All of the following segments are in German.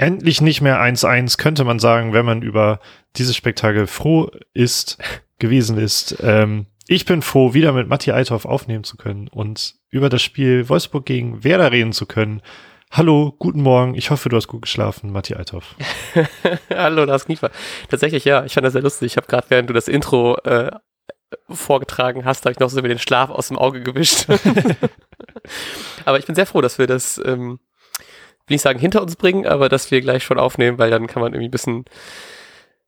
endlich nicht mehr 1-1, könnte man sagen, wenn man über dieses Spektakel froh ist, gewesen ist. Ähm, ich bin froh, wieder mit Matti Althoff aufnehmen zu können und über das Spiel Wolfsburg gegen Werder reden zu können. Hallo, guten Morgen. Ich hoffe, du hast gut geschlafen, Matti Althoff. Hallo, Lars Kniefer. Tatsächlich, ja. Ich fand das sehr lustig. Ich habe gerade, während du das Intro äh, vorgetragen hast, habe ich noch so über den Schlaf aus dem Auge gewischt. aber ich bin sehr froh, dass wir das, ähm, will ich sagen, hinter uns bringen, aber dass wir gleich schon aufnehmen, weil dann kann man irgendwie ein bisschen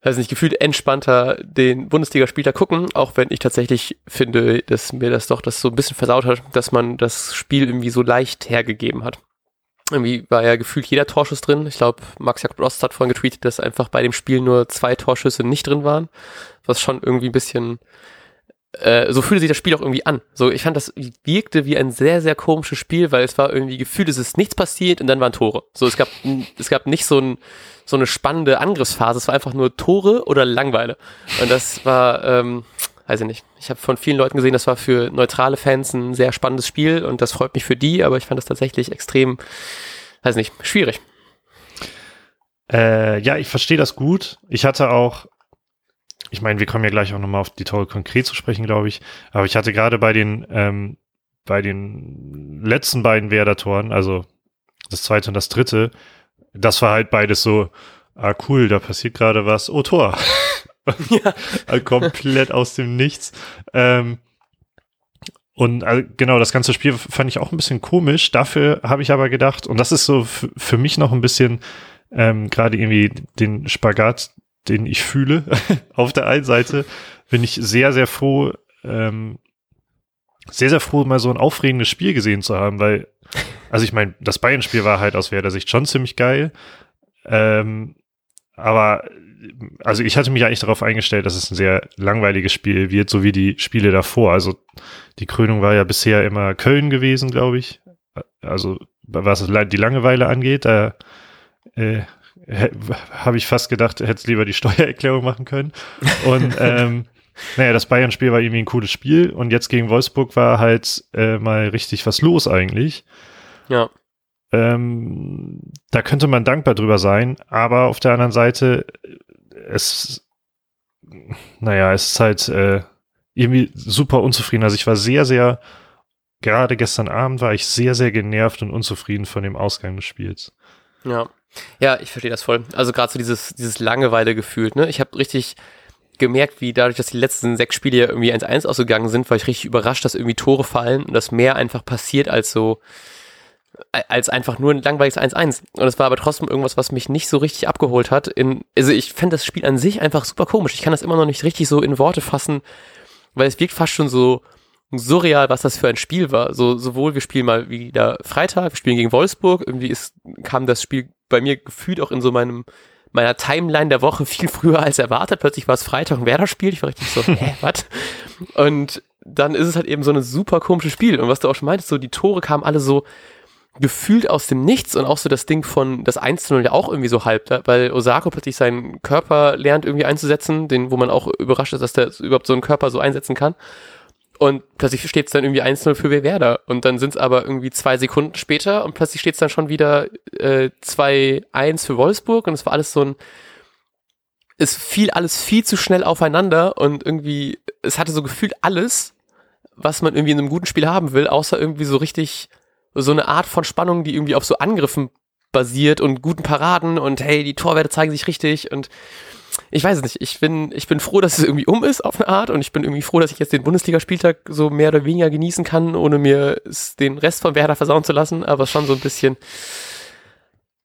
weiß nicht, gefühlt entspannter den Bundesligaspieltag gucken, auch wenn ich tatsächlich finde, dass mir das doch das so ein bisschen versaut hat, dass man das Spiel irgendwie so leicht hergegeben hat. Irgendwie war ja gefühlt jeder Torschuss drin. Ich glaube, Max Jakob Rost hat vorhin getweetet, dass einfach bei dem Spiel nur zwei Torschüsse nicht drin waren, was schon irgendwie ein bisschen äh, so fühlte sich das Spiel auch irgendwie an. So, ich fand, das wirkte wie ein sehr, sehr komisches Spiel, weil es war irgendwie gefühlt, es ist nichts passiert und dann waren Tore. So, es gab, es gab nicht so ein, so eine spannende Angriffsphase. Es war einfach nur Tore oder Langweile. Und das war, ähm, weiß ich nicht. Ich habe von vielen Leuten gesehen, das war für neutrale Fans ein sehr spannendes Spiel und das freut mich für die, aber ich fand das tatsächlich extrem, weiß nicht, schwierig. Äh, ja, ich verstehe das gut. Ich hatte auch, ich meine, wir kommen ja gleich auch nochmal auf die Tore konkret zu sprechen, glaube ich. Aber ich hatte gerade bei den, ähm, bei den letzten beiden Werder-Toren, also das zweite und das dritte, das war halt beides so, ah cool, da passiert gerade was, oh Tor. ja. Komplett aus dem Nichts. Ähm, und äh, genau, das ganze Spiel fand ich auch ein bisschen komisch. Dafür habe ich aber gedacht, und das ist so für mich noch ein bisschen ähm, gerade irgendwie den Spagat, den ich fühle. Auf der einen Seite bin ich sehr, sehr froh, ähm, sehr, sehr froh, mal so ein aufregendes Spiel gesehen zu haben, weil also ich meine, das Bayern-Spiel war halt aus Werder Sicht schon ziemlich geil. Ähm, aber also ich hatte mich eigentlich darauf eingestellt, dass es ein sehr langweiliges Spiel wird, so wie die Spiele davor. Also die Krönung war ja bisher immer Köln gewesen, glaube ich. Also was die Langeweile angeht, da äh, habe ich fast gedacht, hätte lieber die Steuererklärung machen können. Und ähm, naja, das Bayern-Spiel war irgendwie ein cooles Spiel und jetzt gegen Wolfsburg war halt äh, mal richtig was los eigentlich. Ja. Ähm, da könnte man dankbar drüber sein, aber auf der anderen Seite, es, naja, es ist halt äh, irgendwie super unzufrieden. Also ich war sehr, sehr, gerade gestern Abend war ich sehr, sehr genervt und unzufrieden von dem Ausgang des Spiels. Ja. Ja, ich verstehe das voll. Also gerade so dieses, dieses Langeweile-Gefühl, ne? Ich habe richtig gemerkt, wie dadurch, dass die letzten sechs Spiele ja irgendwie 1-1 ausgegangen sind, war ich richtig überrascht, dass irgendwie Tore fallen und dass mehr einfach passiert als so, als einfach nur ein langweiliges 1-1. Und es war aber trotzdem irgendwas, was mich nicht so richtig abgeholt hat. In, also ich fände das Spiel an sich einfach super komisch. Ich kann das immer noch nicht richtig so in Worte fassen, weil es wirkt fast schon so surreal, was das für ein Spiel war. So, sowohl wir spielen mal wieder Freitag, wir spielen gegen Wolfsburg, irgendwie ist, kam das Spiel bei mir gefühlt auch in so meinem meiner Timeline der Woche viel früher als erwartet. Plötzlich war es Freitag und Werder spielt. Ich war richtig so, hä, was? Und dann ist es halt eben so ein super komisches Spiel. Und was du auch schon meintest, so die Tore kamen alle so gefühlt aus dem Nichts und auch so das Ding von das 1 0 ja auch irgendwie so halb, weil Osako plötzlich seinen Körper lernt irgendwie einzusetzen, den, wo man auch überrascht ist, dass der überhaupt so einen Körper so einsetzen kann. Und plötzlich steht es dann irgendwie 1-0 für Werder. Und dann sind es aber irgendwie zwei Sekunden später und plötzlich steht es dann schon wieder äh, 2-1 für Wolfsburg. Und es war alles so ein, es fiel alles viel zu schnell aufeinander und irgendwie, es hatte so gefühlt alles, was man irgendwie in einem guten Spiel haben will, außer irgendwie so richtig so eine Art von Spannung, die irgendwie auf so Angriffen basiert und guten Paraden und hey, die Torwerte zeigen sich richtig und ich weiß es nicht. Ich bin, ich bin froh, dass es irgendwie um ist auf eine Art und ich bin irgendwie froh, dass ich jetzt den Bundesligaspieltag so mehr oder weniger genießen kann, ohne mir den Rest von Werder versauen zu lassen, aber schon so ein bisschen.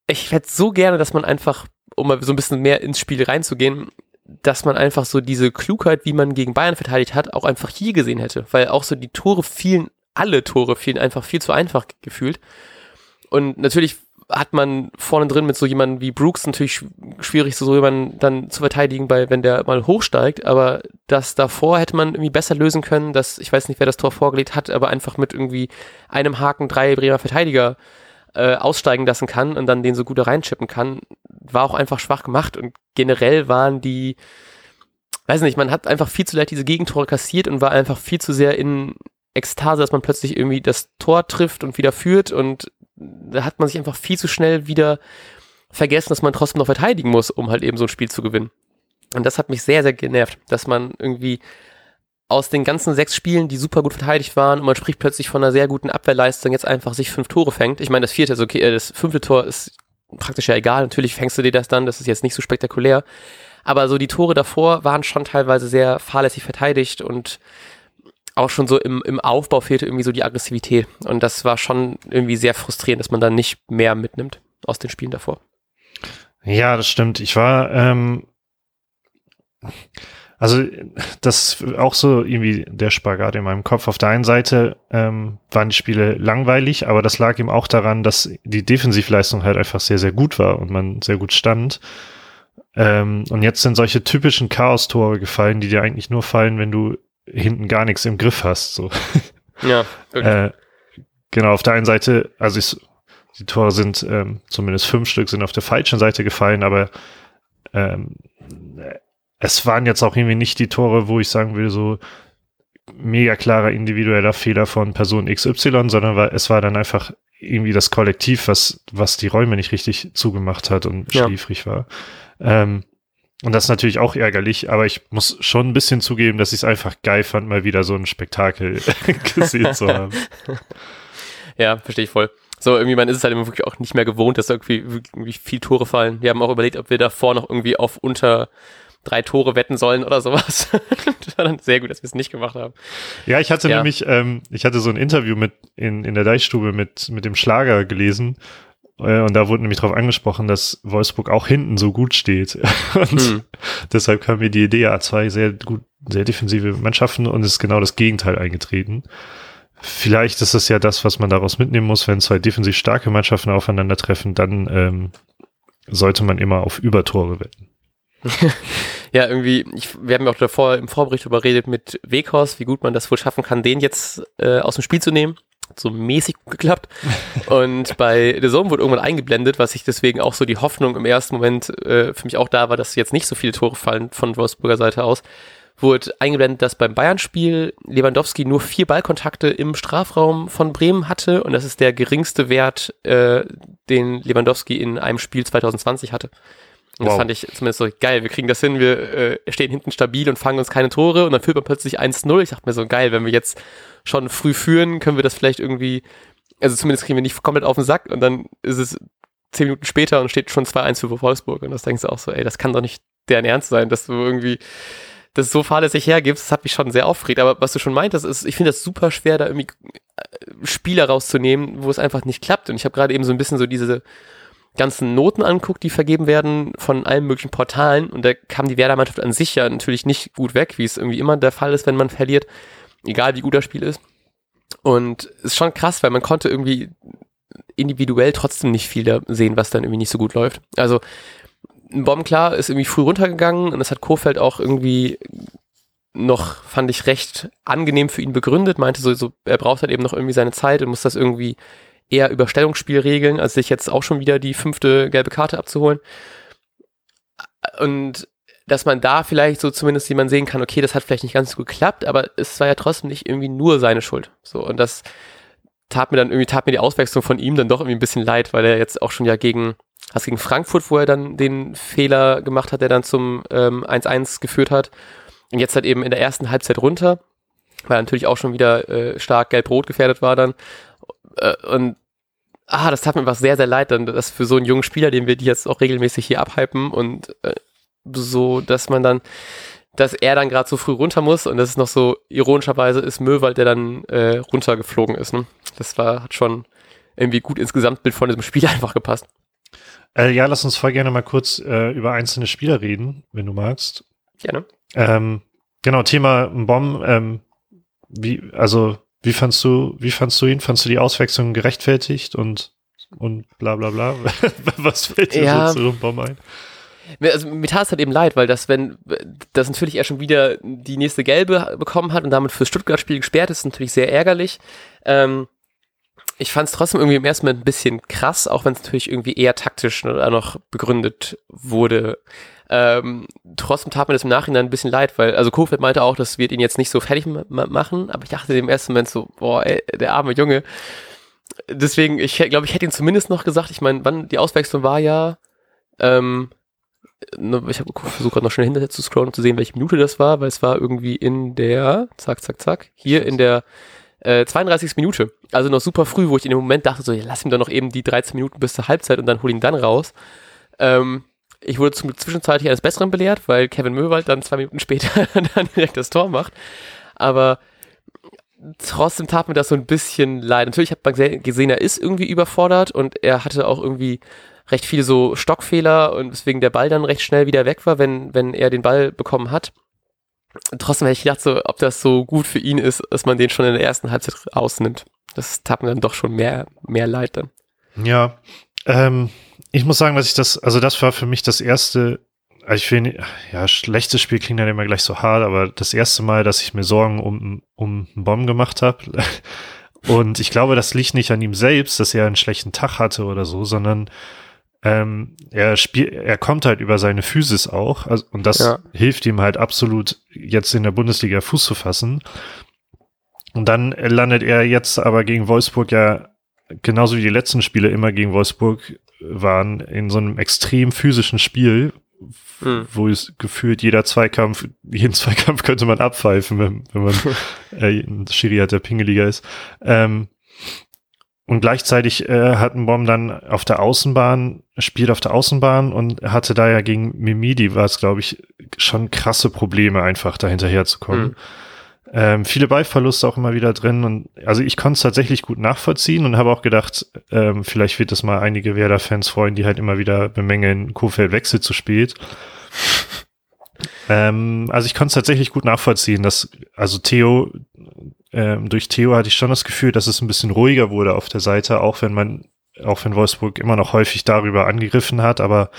Ich hätte so gerne, dass man einfach, um mal so ein bisschen mehr ins Spiel reinzugehen, dass man einfach so diese Klugheit, wie man gegen Bayern verteidigt hat, auch einfach hier gesehen hätte. Weil auch so die Tore fielen, alle Tore fielen einfach viel zu einfach gefühlt. Und natürlich hat man vorne drin mit so jemandem wie Brooks natürlich schwierig, so jemanden dann zu verteidigen, weil wenn der mal hochsteigt, aber das davor hätte man irgendwie besser lösen können, dass, ich weiß nicht, wer das Tor vorgelegt hat, aber einfach mit irgendwie einem Haken drei Bremer Verteidiger äh, aussteigen lassen kann und dann den so gut reinchippen kann, war auch einfach schwach gemacht und generell waren die, weiß nicht, man hat einfach viel zu leicht diese Gegentore kassiert und war einfach viel zu sehr in Ekstase, dass man plötzlich irgendwie das Tor trifft und wieder führt und da hat man sich einfach viel zu schnell wieder vergessen, dass man trotzdem noch verteidigen muss, um halt eben so ein Spiel zu gewinnen. Und das hat mich sehr, sehr genervt, dass man irgendwie aus den ganzen sechs Spielen, die super gut verteidigt waren, und man spricht plötzlich von einer sehr guten Abwehrleistung, jetzt einfach sich fünf Tore fängt. Ich meine, das vierte ist okay, äh, das fünfte Tor ist praktisch ja egal. Natürlich fängst du dir das dann, das ist jetzt nicht so spektakulär. Aber so die Tore davor waren schon teilweise sehr fahrlässig verteidigt und auch schon so im, im Aufbau fehlte irgendwie so die Aggressivität. Und das war schon irgendwie sehr frustrierend, dass man dann nicht mehr mitnimmt aus den Spielen davor. Ja, das stimmt. Ich war, ähm, also das ist auch so irgendwie der Spagat in meinem Kopf. Auf der einen Seite ähm, waren die Spiele langweilig, aber das lag eben auch daran, dass die Defensivleistung halt einfach sehr, sehr gut war und man sehr gut stand. Ähm, und jetzt sind solche typischen Chaos-Tore gefallen, die dir eigentlich nur fallen, wenn du hinten gar nichts im Griff hast. So. Ja, äh, genau, auf der einen Seite, also ich, die Tore sind, ähm, zumindest fünf Stück sind auf der falschen Seite gefallen, aber ähm, es waren jetzt auch irgendwie nicht die Tore, wo ich sagen will, so mega klarer individueller Fehler von Person XY, sondern war, es war dann einfach irgendwie das Kollektiv, was, was die Räume nicht richtig zugemacht hat und ja. schläfrig war. Ähm, und das ist natürlich auch ärgerlich, aber ich muss schon ein bisschen zugeben, dass ich es einfach geil fand, mal wieder so ein Spektakel gesehen zu haben. Ja, verstehe ich voll. So, irgendwie, man ist es halt immer wirklich auch nicht mehr gewohnt, dass irgendwie, irgendwie viel Tore fallen. Wir haben auch überlegt, ob wir davor noch irgendwie auf unter drei Tore wetten sollen oder sowas. das war dann sehr gut, dass wir es nicht gemacht haben. Ja, ich hatte ja. nämlich, ähm, ich hatte so ein Interview mit in, in der Deichstube mit, mit dem Schlager gelesen. Äh, und da wurde nämlich darauf angesprochen, dass Wolfsburg auch hinten so gut steht. Und hm. deshalb kam mir die Idee, A2 sehr gut, sehr defensive Mannschaften und es ist genau das Gegenteil eingetreten. Vielleicht ist es ja das, was man daraus mitnehmen muss, wenn zwei defensiv starke Mannschaften aufeinandertreffen, dann ähm, sollte man immer auf Übertore wetten. ja, irgendwie, ich, wir haben ja auch davor im Vorbericht darüber redet mit Weghorst, wie gut man das wohl schaffen kann, den jetzt äh, aus dem Spiel zu nehmen. So mäßig geklappt. Und bei The Zone wurde irgendwann eingeblendet, was ich deswegen auch so die Hoffnung im ersten Moment äh, für mich auch da war, dass jetzt nicht so viele Tore fallen von Wolfsburger Seite aus. Wurde eingeblendet, dass beim Bayern-Spiel Lewandowski nur vier Ballkontakte im Strafraum von Bremen hatte und das ist der geringste Wert, äh, den Lewandowski in einem Spiel 2020 hatte. Und wow. das fand ich zumindest so geil. Wir kriegen das hin, wir äh, stehen hinten stabil und fangen uns keine Tore und dann führt man plötzlich 1-0. Ich dachte mir so, geil, wenn wir jetzt schon früh führen, können wir das vielleicht irgendwie, also zumindest kriegen wir nicht komplett auf den Sack und dann ist es zehn Minuten später und steht schon 2-1 für Wolfsburg. Und das denkst du auch so, ey, das kann doch nicht deren Ernst sein, dass du irgendwie das so fahrlässig hergibst. Das hat mich schon sehr aufgeregt. Aber was du schon meintest, ist, ich finde das super schwer, da irgendwie äh, Spieler rauszunehmen, wo es einfach nicht klappt. Und ich habe gerade eben so ein bisschen so diese ganzen Noten anguckt, die vergeben werden von allen möglichen Portalen und da kam die Werder-Mannschaft an sich ja natürlich nicht gut weg, wie es irgendwie immer der Fall ist, wenn man verliert, egal wie gut das Spiel ist. Und es ist schon krass, weil man konnte irgendwie individuell trotzdem nicht viel da sehen, was dann irgendwie nicht so gut läuft. Also ein klar ist irgendwie früh runtergegangen und das hat Kofeld auch irgendwie noch, fand ich, recht angenehm für ihn begründet, meinte so, so er braucht halt eben noch irgendwie seine Zeit und muss das irgendwie eher Überstellungsspiel regeln, als sich jetzt auch schon wieder die fünfte gelbe Karte abzuholen. Und dass man da vielleicht so zumindest jemand sehen kann, okay, das hat vielleicht nicht ganz so geklappt, aber es war ja trotzdem nicht irgendwie nur seine Schuld. So, und das tat mir dann irgendwie, tat mir die Auswechslung von ihm dann doch irgendwie ein bisschen leid, weil er jetzt auch schon ja gegen, was gegen Frankfurt, wo er dann den Fehler gemacht hat, der dann zum 1-1 ähm, geführt hat. Und jetzt halt eben in der ersten Halbzeit runter, weil er natürlich auch schon wieder äh, stark gelb-rot gefährdet war dann. Äh, und ah, das tat mir einfach sehr, sehr leid, dann das für so einen jungen Spieler, den wir die jetzt auch regelmäßig hier abhypen und äh, so, dass man dann, dass er dann gerade so früh runter muss und das ist noch so ironischerweise ist Möwald, der dann äh, runtergeflogen ist. Ne? Das war, hat schon irgendwie gut ins Gesamtbild von diesem Spiel einfach gepasst. Äh, ja, lass uns voll gerne mal kurz äh, über einzelne Spieler reden, wenn du magst. Gerne. Ähm, genau, Thema Bomb. Ähm, wie, also wie fandst du, wie fandst du ihn? Fandst du die Auswechslung gerechtfertigt und, und bla bla bla? Was fällt dir ja. so zu Bomb ein? Also, mir tat es halt eben leid, weil das, wenn, das natürlich er schon wieder die nächste Gelbe bekommen hat und damit fürs Stuttgart-Spiel gesperrt ist, ist natürlich sehr ärgerlich. Ähm, ich fand es trotzdem irgendwie im ersten Moment ein bisschen krass, auch wenn es natürlich irgendwie eher taktisch noch begründet wurde. Ähm, trotzdem tat mir das im Nachhinein ein bisschen leid, weil, also Kofeld meinte auch, das wird ihn jetzt nicht so fertig machen, aber ich dachte im ersten Moment so, boah, ey, der arme Junge. Deswegen, ich glaube, ich hätte ihn zumindest noch gesagt, ich meine, wann die Auswechslung war ja Ähm, ich habe versucht gerade noch schnell hinterher zu scrollen, um zu sehen, welche Minute das war, weil es war irgendwie in der, zack, zack, zack, hier in der äh, 32. Minute. Also noch super früh, wo ich in dem Moment dachte, so, ja, lass ihm doch noch eben die 13 Minuten bis zur Halbzeit und dann hol ihn dann raus. Ähm, ich wurde zum zwischenzeitlich eines Besseren belehrt, weil Kevin Möwald dann zwei Minuten später dann direkt das Tor macht. Aber trotzdem tat mir das so ein bisschen leid. Natürlich hat man gesehen, er ist irgendwie überfordert und er hatte auch irgendwie recht viele so Stockfehler und weswegen der Ball dann recht schnell wieder weg war, wenn, wenn er den Ball bekommen hat. Trotzdem hätte ich gedacht, so, ob das so gut für ihn ist, dass man den schon in der ersten Halbzeit ausnimmt. Das tat mir dann doch schon mehr, mehr leid dann. Ja, ähm, ich muss sagen, was ich das, also das war für mich das erste, also ich finde, ja, schlechtes Spiel klingt dann immer gleich so hart, aber das erste Mal, dass ich mir Sorgen um, um einen Bomben gemacht habe. Und ich glaube, das liegt nicht an ihm selbst, dass er einen schlechten Tag hatte oder so, sondern ähm, er spielt, er kommt halt über seine Physis auch, also, und das ja. hilft ihm halt absolut, jetzt in der Bundesliga Fuß zu fassen. Und dann landet er jetzt aber gegen Wolfsburg ja genauso wie die letzten Spiele immer gegen Wolfsburg waren in so einem extrem physischen Spiel, hm. wo es gefühlt jeder Zweikampf, jeden Zweikampf könnte man abpfeifen, wenn, wenn man äh, ein Schiri hat, der Pingeliger ist. Ähm, und gleichzeitig äh, hat ein Bomb dann auf der Außenbahn, spielt auf der Außenbahn und hatte da ja gegen Mimidi, war es, glaube ich, schon krasse Probleme, einfach da hinterher zu kommen. Mhm. Ähm, viele Ballverluste auch immer wieder drin und also ich konnte es tatsächlich gut nachvollziehen und habe auch gedacht, ähm, vielleicht wird es mal einige Werder-Fans freuen, die halt immer wieder bemängeln, Kofeld wechselt zu spät. Ähm, also ich konnte es tatsächlich gut nachvollziehen, dass, also Theo, ähm, durch Theo hatte ich schon das Gefühl, dass es ein bisschen ruhiger wurde auf der Seite, auch wenn man, auch wenn Wolfsburg immer noch häufig darüber angegriffen hat, aber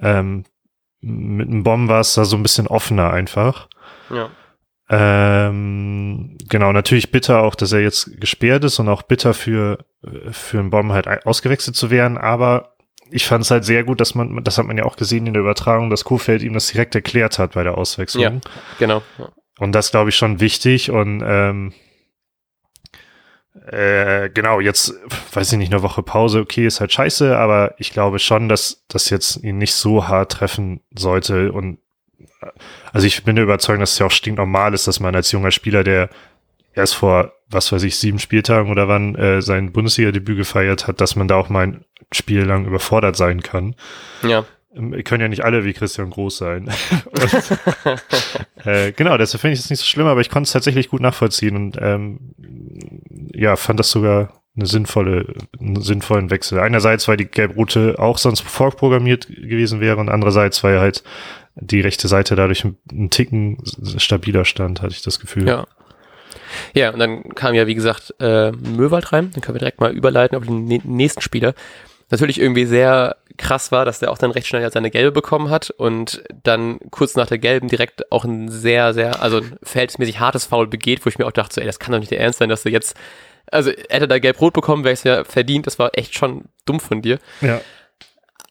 ähm, mit einem Bomben war es da so ein bisschen offener einfach. Ja. Ähm, genau, natürlich bitter auch, dass er jetzt gesperrt ist und auch bitter für, für einen Bomben halt ausgewechselt zu werden, aber ich fand es halt sehr gut, dass man, das hat man ja auch gesehen in der Übertragung, dass Kofeld ihm das direkt erklärt hat bei der Auswechslung. Ja, genau. Und das glaube ich schon wichtig und ähm, äh, genau, jetzt weiß ich nicht, eine Woche Pause, okay, ist halt scheiße, aber ich glaube schon, dass das jetzt ihn nicht so hart treffen sollte und also ich bin der Überzeugung, dass es ja auch stinknormal ist, dass man als junger Spieler, der erst vor, was weiß ich, sieben Spieltagen oder wann äh, sein Bundesliga-Debüt gefeiert hat, dass man da auch mal ein Spiel lang überfordert sein kann. Ja. Ähm, wir können ja nicht alle wie Christian Groß sein. und, äh, genau, deshalb finde ich es nicht so schlimm, aber ich konnte es tatsächlich gut nachvollziehen und ähm, ja, fand das sogar eine sinnvolle, einen sinnvollen Wechsel. Einerseits, weil die Gelb-Rote auch sonst vorprogrammiert gewesen wäre und andererseits, weil halt die rechte Seite dadurch einen Ticken stabiler stand, hatte ich das Gefühl. Ja. Ja, und dann kam ja, wie gesagt, äh, Möwald rein. Dann können wir direkt mal überleiten auf den nächsten Spieler natürlich irgendwie sehr krass war, dass der auch dann recht schnell seine gelbe bekommen hat und dann kurz nach der gelben direkt auch ein sehr, sehr, also ein verhältnismäßig hartes Foul begeht, wo ich mir auch dachte, so, ey, das kann doch nicht der Ernst sein, dass du jetzt, also hätte da gelb-rot bekommen, wäre es ja verdient, das war echt schon dumm von dir. Ja.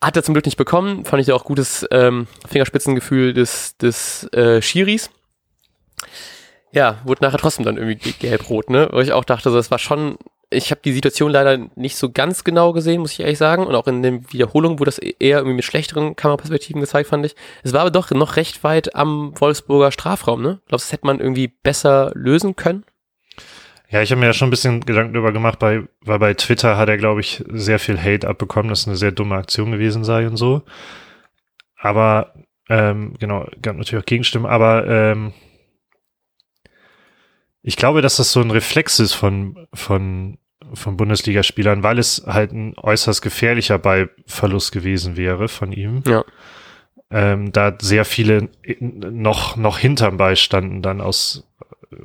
Hat er zum Glück nicht bekommen, fand ich ja auch gutes ähm, Fingerspitzengefühl des, des äh, Schiris. Ja, wurde nachher trotzdem dann irgendwie gelb-rot, ne? Wo ich auch dachte, das war schon ich habe die Situation leider nicht so ganz genau gesehen, muss ich ehrlich sagen. Und auch in den Wiederholungen wurde das eher irgendwie mit schlechteren Kameraperspektiven gezeigt, fand ich. Es war aber doch noch recht weit am Wolfsburger Strafraum, ne? Glaubst du, das hätte man irgendwie besser lösen können? Ja, ich habe mir ja schon ein bisschen Gedanken darüber gemacht, bei, weil bei Twitter hat er, glaube ich, sehr viel Hate abbekommen, dass es eine sehr dumme Aktion gewesen sei und so. Aber, ähm, genau, gab natürlich auch Gegenstimmen, aber ähm, ich glaube, dass das so ein Reflex ist von, von, von Bundesligaspielern, weil es halt ein äußerst gefährlicher Ballverlust gewesen wäre von ihm. Ja. Ähm, da sehr viele noch, noch hinterm Ball standen dann aus,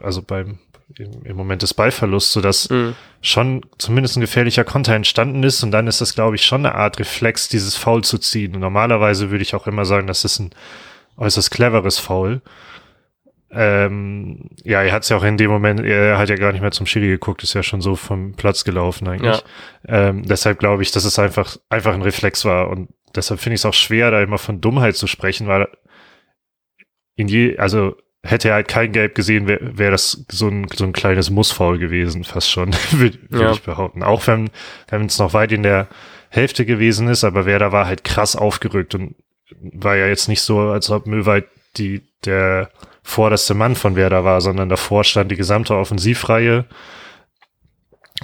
also beim, im, Moment des Ballverlusts, sodass mhm. schon zumindest ein gefährlicher Konter entstanden ist und dann ist das, glaube ich, schon eine Art Reflex, dieses Foul zu ziehen. Und normalerweise würde ich auch immer sagen, das ist ein äußerst cleveres Foul. Ähm, ja, er hat es ja auch in dem Moment, er hat ja gar nicht mehr zum Schiri geguckt, ist ja schon so vom Platz gelaufen eigentlich. Ja. Ähm, deshalb glaube ich, dass es einfach, einfach ein Reflex war und deshalb finde ich es auch schwer, da immer von Dummheit zu sprechen, weil in je, also hätte er halt kein Gelb gesehen, wäre wär das so ein, so ein kleines Mussfaul gewesen, fast schon, würde würd ja. ich behaupten. Auch wenn, wenn es noch weit in der Hälfte gewesen ist, aber Werder war halt krass aufgerückt und war ja jetzt nicht so, als ob Möwald die, der vorderste Mann von Werder war, sondern davor stand die gesamte Offensivreihe.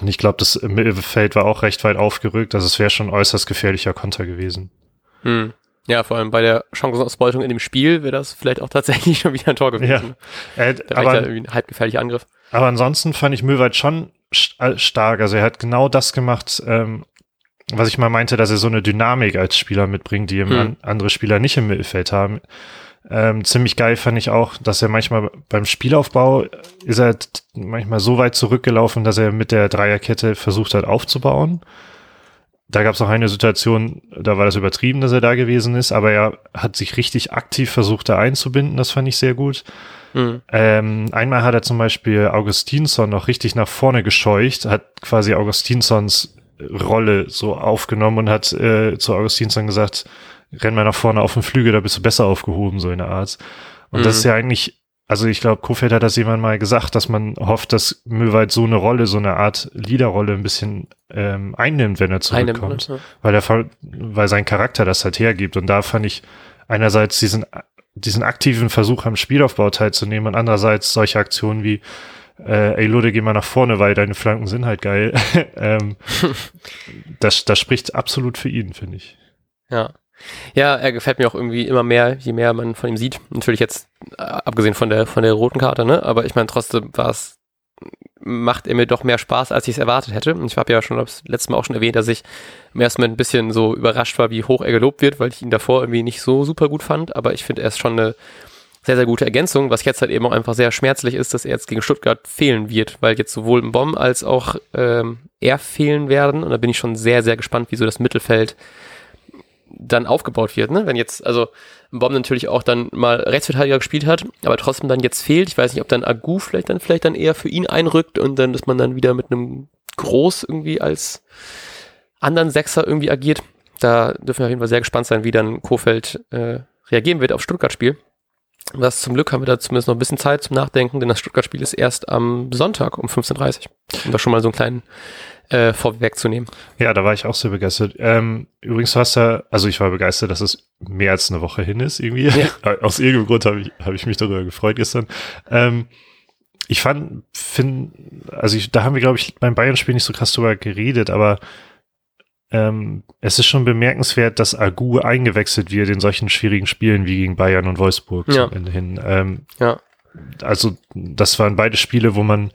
Und ich glaube, das Mittelfeld war auch recht weit aufgerückt, also es wäre schon äußerst gefährlicher Konter gewesen. Hm. Ja, vor allem bei der Chancenausbeutung in dem Spiel wäre das vielleicht auch tatsächlich schon wieder ein Tor gewesen. Ja, äh, da aber, ja irgendwie ein halbgefährlicher Angriff. Aber ansonsten fand ich Möwald schon äh, stark. Also er hat genau das gemacht, ähm, was ich mal meinte, dass er so eine Dynamik als Spieler mitbringt, die hm. andere Spieler nicht im Mittelfeld haben. Ähm, ziemlich geil fand ich auch, dass er manchmal beim Spielaufbau ist er manchmal so weit zurückgelaufen, dass er mit der Dreierkette versucht hat aufzubauen. Da gab es auch eine Situation, da war das übertrieben, dass er da gewesen ist, aber er hat sich richtig aktiv versucht, da einzubinden. Das fand ich sehr gut. Mhm. Ähm, einmal hat er zum Beispiel Augustinsson noch richtig nach vorne gescheucht, hat quasi Augustinsons Rolle so aufgenommen und hat äh, zu Augustinsson gesagt, renn mal nach vorne auf den Flügel, da bist du besser aufgehoben, so in der Art. Und mhm. das ist ja eigentlich, also ich glaube, Kofeld hat das jemand mal gesagt, dass man hofft, dass Möwald so eine Rolle, so eine Art Leaderrolle ein bisschen ähm, einnimmt, wenn er zurückkommt. Einnimmt, ja. Weil er, weil sein Charakter das halt hergibt. Und da fand ich einerseits diesen, diesen aktiven Versuch am Spielaufbau teilzunehmen und andererseits solche Aktionen wie äh, ey Lode, geh mal nach vorne, weil deine Flanken sind halt geil. ähm, das, das spricht absolut für ihn, finde ich. Ja. Ja, er gefällt mir auch irgendwie immer mehr, je mehr man von ihm sieht. Natürlich jetzt, äh, abgesehen von der, von der roten Karte, ne? Aber ich meine, trotzdem war es, macht er mir doch mehr Spaß, als ich es erwartet hätte. Und ich habe ja schon das letzte Mal auch schon erwähnt, dass ich im ersten Moment ein bisschen so überrascht war, wie hoch er gelobt wird, weil ich ihn davor irgendwie nicht so super gut fand. Aber ich finde, er ist schon eine sehr, sehr gute Ergänzung. Was jetzt halt eben auch einfach sehr schmerzlich ist, dass er jetzt gegen Stuttgart fehlen wird, weil jetzt sowohl ein Bomb als auch ähm, er fehlen werden. Und da bin ich schon sehr, sehr gespannt, wie so das Mittelfeld dann aufgebaut wird, ne? Wenn jetzt, also Bomb natürlich auch dann mal Rechtsverteidiger gespielt hat, aber trotzdem dann jetzt fehlt. Ich weiß nicht, ob dann Agu vielleicht dann vielleicht dann eher für ihn einrückt und dann, dass man dann wieder mit einem Groß irgendwie als anderen Sechser irgendwie agiert. Da dürfen wir auf jeden Fall sehr gespannt sein, wie dann Kofeld äh, reagieren wird auf Stuttgart-Spiel. Das zum Glück haben wir da zumindest noch ein bisschen Zeit zum Nachdenken, denn das Stuttgart-Spiel ist erst am Sonntag um 15.30 Uhr. Um da schon mal so einen kleinen äh, vorwegzunehmen. Ja, da war ich auch sehr begeistert. Ähm, übrigens hast du, also ich war begeistert, dass es mehr als eine Woche hin ist irgendwie. Ja. Aus irgendeinem Grund habe ich, hab ich mich darüber gefreut gestern. Ähm, ich fand, find, also ich, da haben wir, glaube ich, beim Bayern-Spiel nicht so krass drüber geredet, aber ähm, es ist schon bemerkenswert, dass Agu eingewechselt wird in solchen schwierigen Spielen wie gegen Bayern und Wolfsburg ja. zum Ende hin. Ähm, ja. Also das waren beide Spiele, wo man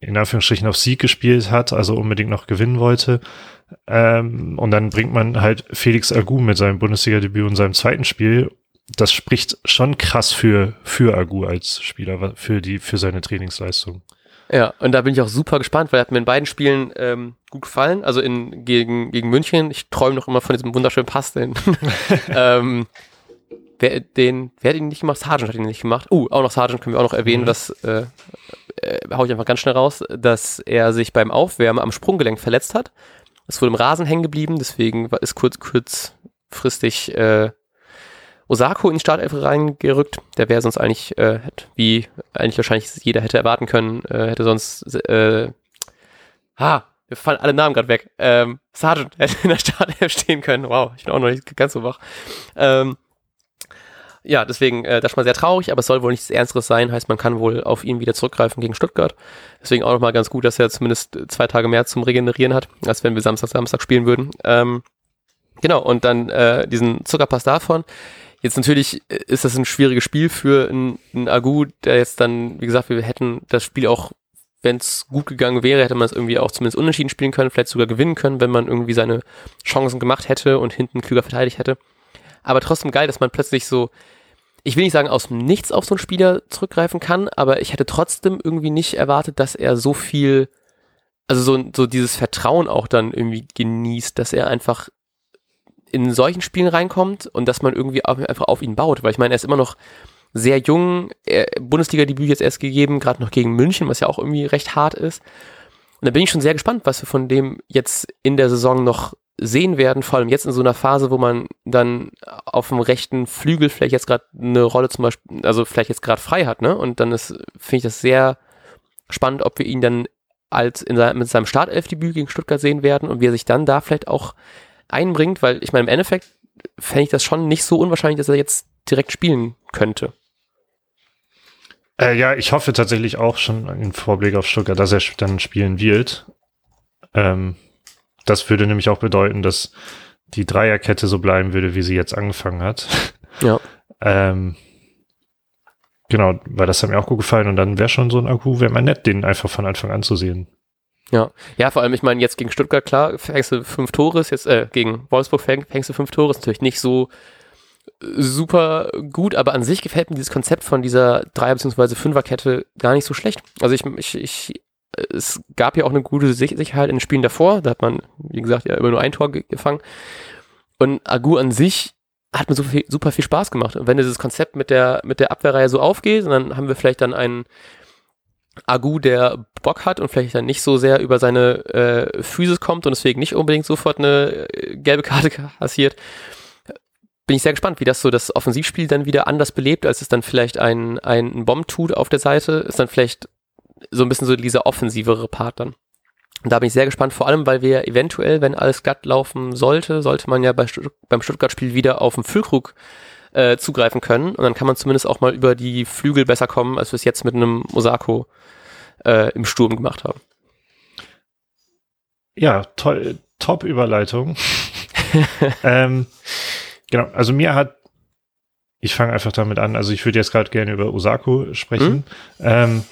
in Anführungsstrichen auf Sieg gespielt hat, also unbedingt noch gewinnen wollte. Ähm, und dann bringt man halt Felix Agu mit seinem Bundesliga-Debüt und seinem zweiten Spiel. Das spricht schon krass für, für Agu als Spieler, für die, für seine Trainingsleistung. Ja, und da bin ich auch super gespannt, weil er hat mir in beiden Spielen ähm, gut gefallen. Also in, gegen, gegen München. Ich träume noch immer von diesem wunderschönen Pass, den, ähm, wer, den, wer hat ihn nicht gemacht? Sargent hat ihn nicht gemacht. Uh, auch noch Sargent können wir auch noch erwähnen, mhm. das äh, äh, hau ich einfach ganz schnell raus, dass er sich beim Aufwärmen am Sprunggelenk verletzt hat. Es wurde im Rasen hängen geblieben, deswegen ist kurz, kurzfristig äh, Osako in die Startelf reingerückt. Der wäre sonst eigentlich, äh, wie eigentlich wahrscheinlich jeder hätte erwarten können, äh, hätte sonst, äh, ha, wir fallen alle Namen gerade weg. Ähm, Sergeant hätte in der Startelf stehen können. Wow, ich bin auch noch nicht ganz so wach. Ähm, ja, deswegen, äh, das ist mal sehr traurig, aber es soll wohl nichts Ernsteres sein, heißt, man kann wohl auf ihn wieder zurückgreifen gegen Stuttgart. Deswegen auch nochmal ganz gut, dass er zumindest zwei Tage mehr zum Regenerieren hat, als wenn wir Samstag, Samstag spielen würden. Ähm, genau, und dann äh, diesen Zuckerpass davon. Jetzt natürlich ist das ein schwieriges Spiel für einen Agu, der jetzt dann, wie gesagt, wir hätten das Spiel auch, wenn es gut gegangen wäre, hätte man es irgendwie auch zumindest unentschieden spielen können, vielleicht sogar gewinnen können, wenn man irgendwie seine Chancen gemacht hätte und hinten klüger verteidigt hätte. Aber trotzdem geil, dass man plötzlich so, ich will nicht sagen, aus dem Nichts auf so einen Spieler zurückgreifen kann, aber ich hätte trotzdem irgendwie nicht erwartet, dass er so viel, also so, so dieses Vertrauen auch dann irgendwie genießt, dass er einfach in solchen Spielen reinkommt und dass man irgendwie einfach auf ihn baut. Weil ich meine, er ist immer noch sehr jung, Bundesliga-Debüt jetzt erst gegeben, gerade noch gegen München, was ja auch irgendwie recht hart ist. Und da bin ich schon sehr gespannt, was wir von dem jetzt in der Saison noch sehen werden, vor allem jetzt in so einer Phase, wo man dann auf dem rechten Flügel vielleicht jetzt gerade eine Rolle zum Beispiel, also vielleicht jetzt gerade frei hat, ne? Und dann ist, finde ich das sehr spannend, ob wir ihn dann als in sein, mit seinem Startelfdebüt gegen Stuttgart sehen werden und wie er sich dann da vielleicht auch einbringt, weil ich meine, im Endeffekt fände ich das schon nicht so unwahrscheinlich, dass er jetzt direkt spielen könnte. Äh, ja, ich hoffe tatsächlich auch schon im Vorblick auf Stuttgart, dass er dann spielen wird. Ähm, das würde nämlich auch bedeuten, dass die Dreierkette so bleiben würde, wie sie jetzt angefangen hat. Ja. ähm, genau, weil das hat mir auch gut gefallen und dann wäre schon so ein Akku, wäre mal nett, den einfach von Anfang an zu sehen. Ja, ja, vor allem, ich meine, jetzt gegen Stuttgart, klar, fängst du fünf Tore, jetzt, äh, gegen Wolfsburg fängst, fängst du fünf Tore, ist natürlich nicht so super gut, aber an sich gefällt mir dieses Konzept von dieser Dreier- bzw. Fünferkette gar nicht so schlecht. Also ich, ich, ich, es gab ja auch eine gute Sicherheit in den Spielen davor, da hat man, wie gesagt, ja immer nur ein Tor gefangen. Und Agu an sich hat mir super viel, super viel Spaß gemacht. Und wenn dieses Konzept mit der, mit der Abwehrreihe so aufgeht, dann haben wir vielleicht dann einen Agu, der Bock hat und vielleicht dann nicht so sehr über seine äh, Physis kommt und deswegen nicht unbedingt sofort eine äh, gelbe Karte kassiert, bin ich sehr gespannt, wie das so das Offensivspiel dann wieder anders belebt, als es dann vielleicht ein, ein Bomb tut auf der Seite, ist dann vielleicht so ein bisschen so dieser offensivere Part dann. Und da bin ich sehr gespannt, vor allem, weil wir eventuell, wenn alles glatt laufen sollte, sollte man ja bei Stutt beim Stuttgart-Spiel wieder auf den Füllkrug äh, zugreifen können. Und dann kann man zumindest auch mal über die Flügel besser kommen, als wir es jetzt mit einem Osako äh, im Sturm gemacht haben. Ja, toll, top Überleitung. ähm, genau, also mir hat, ich fange einfach damit an, also ich würde jetzt gerade gerne über Osako sprechen. Mhm. Ähm,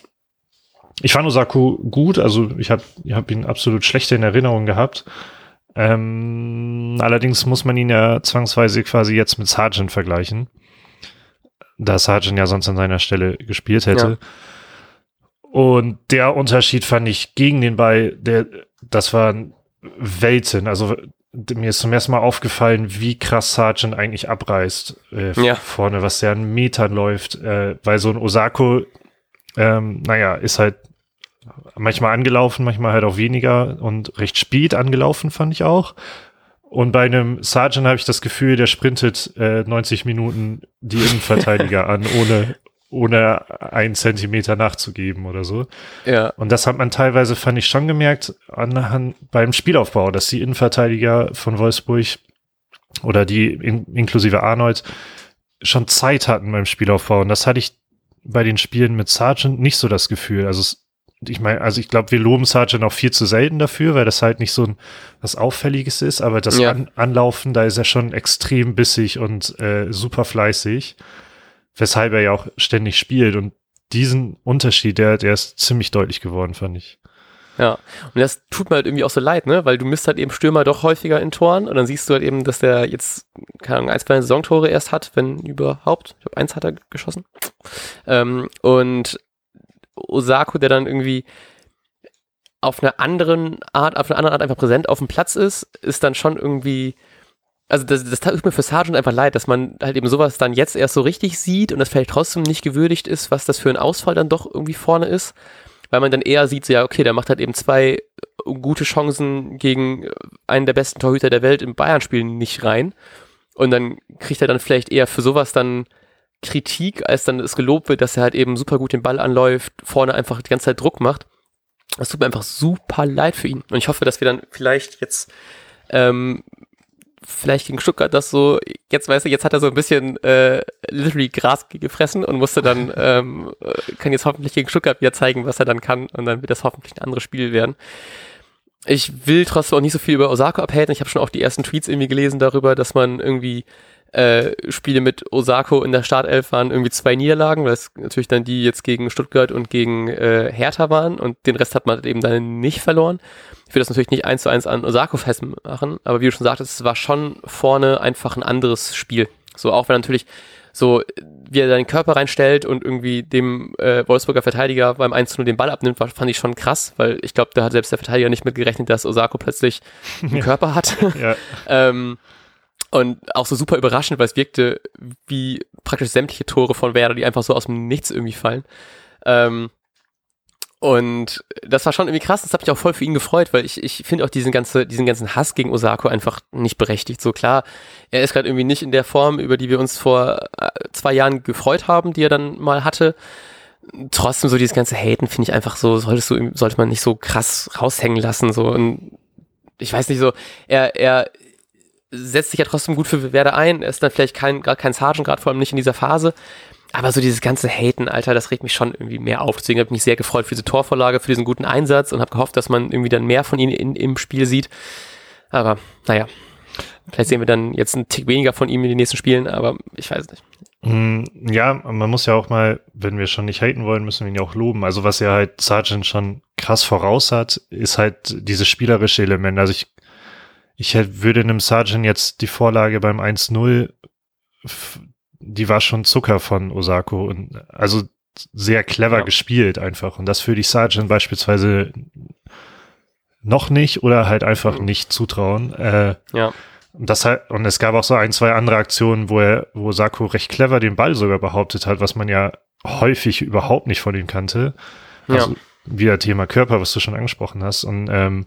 ich fand Osako gut, also ich habe ich hab ihn absolut schlecht in Erinnerung gehabt. Ähm, allerdings muss man ihn ja zwangsweise quasi jetzt mit Sargent vergleichen, da Sargent ja sonst an seiner Stelle gespielt hätte. Ja. Und der Unterschied fand ich gegen den Ball, der, das war Welten. Also mir ist zum ersten Mal aufgefallen, wie krass Sargent eigentlich abreißt äh, ja. vorne, was der an Metern läuft, äh, weil so ein Osako, ähm, naja, ist halt manchmal angelaufen, manchmal halt auch weniger und recht spät angelaufen, fand ich auch. Und bei einem Sergeant habe ich das Gefühl, der sprintet äh, 90 Minuten die Innenverteidiger an, ohne, ohne einen Zentimeter nachzugeben oder so. Ja. Und das hat man teilweise, fand ich schon gemerkt, anhand beim Spielaufbau, dass die Innenverteidiger von Wolfsburg oder die in, inklusive Arnold schon Zeit hatten beim Spielaufbau. Und das hatte ich bei den Spielen mit Sargent nicht so das Gefühl. Also es ich meine, also ich glaube, wir loben Sargent auch viel zu selten dafür, weil das halt nicht so ein was Auffälliges ist, aber das ja. An Anlaufen, da ist er schon extrem bissig und äh, super fleißig, weshalb er ja auch ständig spielt und diesen Unterschied, der, der ist ziemlich deutlich geworden, fand ich. Ja, und das tut mir halt irgendwie auch so leid, ne? Weil du misst halt eben Stürmer doch häufiger in Toren und dann siehst du halt eben, dass der jetzt, keine Ahnung, ein, zwei Saisontore erst hat, wenn überhaupt. Ich glaube, eins hat er geschossen. Ähm, und Osako, der dann irgendwie auf einer anderen Art, auf einer anderen Art einfach präsent auf dem Platz ist, ist dann schon irgendwie, also das, das tut mir für Sargent einfach leid, dass man halt eben sowas dann jetzt erst so richtig sieht und das vielleicht trotzdem nicht gewürdigt ist, was das für ein Ausfall dann doch irgendwie vorne ist, weil man dann eher sieht, so ja, okay, der macht halt eben zwei gute Chancen gegen einen der besten Torhüter der Welt im Bayern-Spiel nicht rein und dann kriegt er dann vielleicht eher für sowas dann Kritik, als dann es gelobt wird, dass er halt eben super gut den Ball anläuft, vorne einfach die ganze Zeit Druck macht. Das tut mir einfach super leid für ihn. Und ich hoffe, dass wir dann vielleicht jetzt, ähm, vielleicht gegen Stuttgart das so, jetzt weißt du, jetzt hat er so ein bisschen äh, literally Gras gefressen und musste dann, ähm, kann jetzt hoffentlich gegen Stuttgart wieder zeigen, was er dann kann und dann wird das hoffentlich ein anderes Spiel werden. Ich will trotzdem auch nicht so viel über Osaka abhalten. Ich habe schon auch die ersten Tweets irgendwie gelesen darüber, dass man irgendwie äh, Spiele mit Osako in der Startelf waren irgendwie zwei Niederlagen, weil es natürlich dann die jetzt gegen Stuttgart und gegen äh, Hertha waren und den Rest hat man eben dann nicht verloren. Ich will das natürlich nicht eins zu eins an Osako festmachen, aber wie du schon sagtest, es war schon vorne einfach ein anderes Spiel. So, auch wenn natürlich so, wie er seinen Körper reinstellt und irgendwie dem äh, Wolfsburger Verteidiger beim 1 0 den Ball abnimmt, war, fand ich schon krass, weil ich glaube, da hat selbst der Verteidiger nicht mitgerechnet, dass Osako plötzlich einen Körper hat. Ja. ähm, und auch so super überraschend, weil es wirkte wie praktisch sämtliche Tore von Werder, die einfach so aus dem Nichts irgendwie fallen. Ähm, und das war schon irgendwie krass, das hat mich auch voll für ihn gefreut, weil ich, ich finde auch diesen, ganze, diesen ganzen Hass gegen Osako einfach nicht berechtigt. So klar, er ist gerade irgendwie nicht in der Form, über die wir uns vor äh, zwei Jahren gefreut haben, die er dann mal hatte. trotzdem so dieses ganze Haten finde ich einfach so, solltest du, sollte man nicht so krass raushängen lassen, so. Und ich weiß nicht so, er, er setzt sich ja trotzdem gut für Werder ein. Er ist dann vielleicht kein, gar kein Sergeant, gerade vor allem nicht in dieser Phase. Aber so dieses ganze Haten, Alter, das regt mich schon irgendwie mehr auf. Deswegen habe ich mich sehr gefreut für diese Torvorlage, für diesen guten Einsatz und habe gehofft, dass man irgendwie dann mehr von ihm in, im Spiel sieht. Aber naja, vielleicht sehen wir dann jetzt einen Tick weniger von ihm in den nächsten Spielen, aber ich weiß nicht. Mm, ja, man muss ja auch mal, wenn wir schon nicht haten wollen, müssen wir ihn ja auch loben. Also was ja halt Sargent schon krass voraus hat, ist halt dieses spielerische Element. Also ich, ich würde einem Sargent jetzt die Vorlage beim 1-0, die war schon Zucker von Osako und also sehr clever ja. gespielt einfach. Und das würde ich Sargent beispielsweise noch nicht oder halt einfach mhm. nicht zutrauen. Äh, ja. Und das halt, und es gab auch so ein, zwei andere Aktionen, wo er, wo Sako recht clever den Ball sogar behauptet hat, was man ja häufig überhaupt nicht von ihm kannte. Also ja. wieder Thema Körper, was du schon angesprochen hast. Und ähm,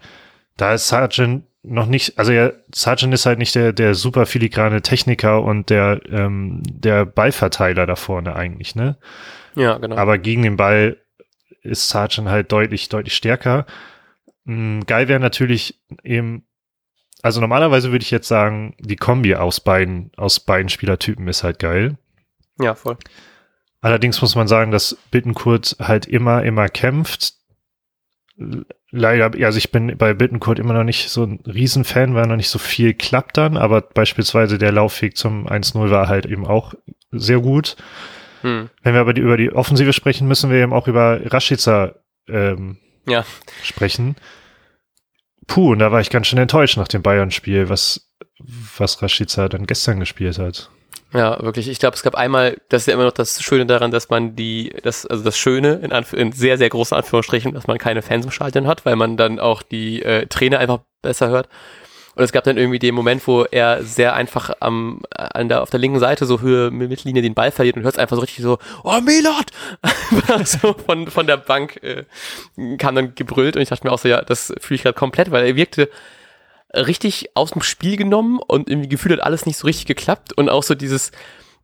da ist Sargent noch nicht, also ja, Sargent ist halt nicht der, der super filigrane Techniker und der, ähm, der Ballverteiler da vorne eigentlich, ne? Ja, genau. Aber gegen den Ball ist Sargent halt deutlich, deutlich stärker. Mhm, geil wäre natürlich eben also normalerweise würde ich jetzt sagen, die Kombi aus beiden, aus beiden Spielertypen ist halt geil. Ja, voll. Allerdings muss man sagen, dass Bittenkurt halt immer, immer kämpft. Leider, also ich bin bei Bittenkurt immer noch nicht so ein Riesenfan, weil noch nicht so viel klappt dann, aber beispielsweise der Laufweg zum 1-0 war halt eben auch sehr gut. Hm. Wenn wir aber die, über die Offensive sprechen, müssen wir eben auch über Rashica ähm, ja. sprechen puh, und da war ich ganz schön enttäuscht nach dem Bayern-Spiel, was, was Rashica dann gestern gespielt hat. Ja, wirklich. Ich glaube, es gab einmal, das ist ja immer noch das Schöne daran, dass man die, das, also das Schöne in, Anf in sehr, sehr großen Anführungsstrichen, dass man keine Fans im Stadion hat, weil man dann auch die äh, Trainer einfach besser hört. Und es gab dann irgendwie den Moment, wo er sehr einfach am, an der, auf der linken Seite so Höhe Mittellinie den Ball verliert und hört einfach so richtig so, oh Milot! so von, von der Bank äh, kam dann gebrüllt und ich dachte mir auch so, ja, das fühle ich gerade komplett, weil er wirkte richtig aus dem Spiel genommen und irgendwie gefühlt hat alles nicht so richtig geklappt und auch so dieses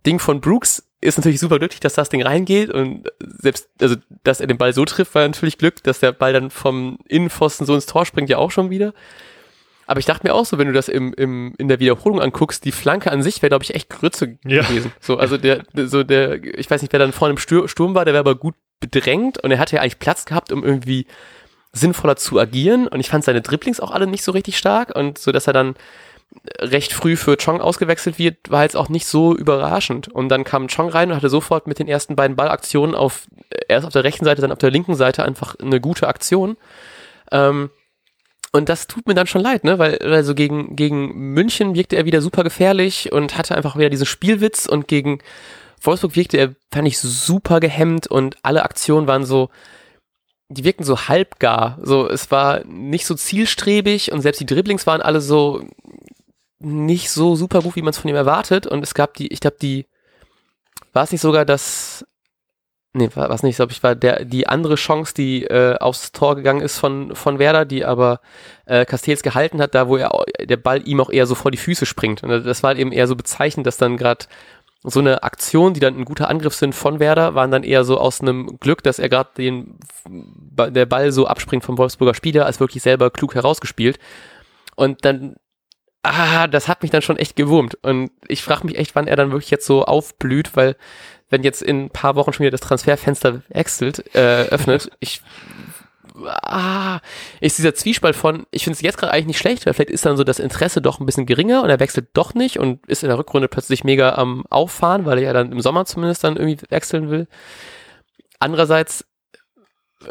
Ding von Brooks ist natürlich super glücklich, dass das Ding reingeht und selbst, also, dass er den Ball so trifft, war natürlich Glück, dass der Ball dann vom Innenpfosten so ins Tor springt, ja auch schon wieder. Aber ich dachte mir auch so, wenn du das im, im, in der Wiederholung anguckst, die Flanke an sich wäre, glaube ich, echt Grütze ja. gewesen. So, also der, so der, ich weiß nicht, wer dann vorne im Stur Sturm war, der wäre aber gut bedrängt und er hatte ja eigentlich Platz gehabt, um irgendwie sinnvoller zu agieren. Und ich fand seine Dribblings auch alle nicht so richtig stark und so, dass er dann recht früh für Chong ausgewechselt wird, war jetzt auch nicht so überraschend. Und dann kam Chong rein und hatte sofort mit den ersten beiden Ballaktionen auf, erst auf der rechten Seite, dann auf der linken Seite einfach eine gute Aktion. Ähm, und das tut mir dann schon leid, ne? Weil, also gegen, gegen München wirkte er wieder super gefährlich und hatte einfach wieder diesen Spielwitz und gegen Wolfsburg wirkte er, fand ich, super gehemmt und alle Aktionen waren so, die wirkten so halbgar. So, es war nicht so zielstrebig und selbst die Dribblings waren alle so nicht so super gut, wie man es von ihm erwartet. Und es gab die, ich glaube, die, war es nicht sogar, dass Nee, war was nicht, glaube ich, war der die andere Chance, die äh, aufs Tor gegangen ist von von Werder, die aber äh, Castells gehalten hat, da wo er der Ball ihm auch eher so vor die Füße springt. Und das war halt eben eher so bezeichnend, dass dann gerade so eine Aktion, die dann ein guter Angriff sind von Werder, waren dann eher so aus einem Glück, dass er gerade den der Ball so abspringt vom Wolfsburger Spieler, als wirklich selber klug herausgespielt. Und dann ah, das hat mich dann schon echt gewurmt. Und ich frage mich echt, wann er dann wirklich jetzt so aufblüht, weil wenn jetzt in ein paar Wochen schon wieder das Transferfenster wechselt, äh, öffnet, ich ah, ist dieser Zwiespalt von, ich finde es jetzt gerade eigentlich nicht schlecht, weil vielleicht ist dann so das Interesse doch ein bisschen geringer und er wechselt doch nicht und ist in der Rückrunde plötzlich mega am Auffahren, weil er ja dann im Sommer zumindest dann irgendwie wechseln will. Andererseits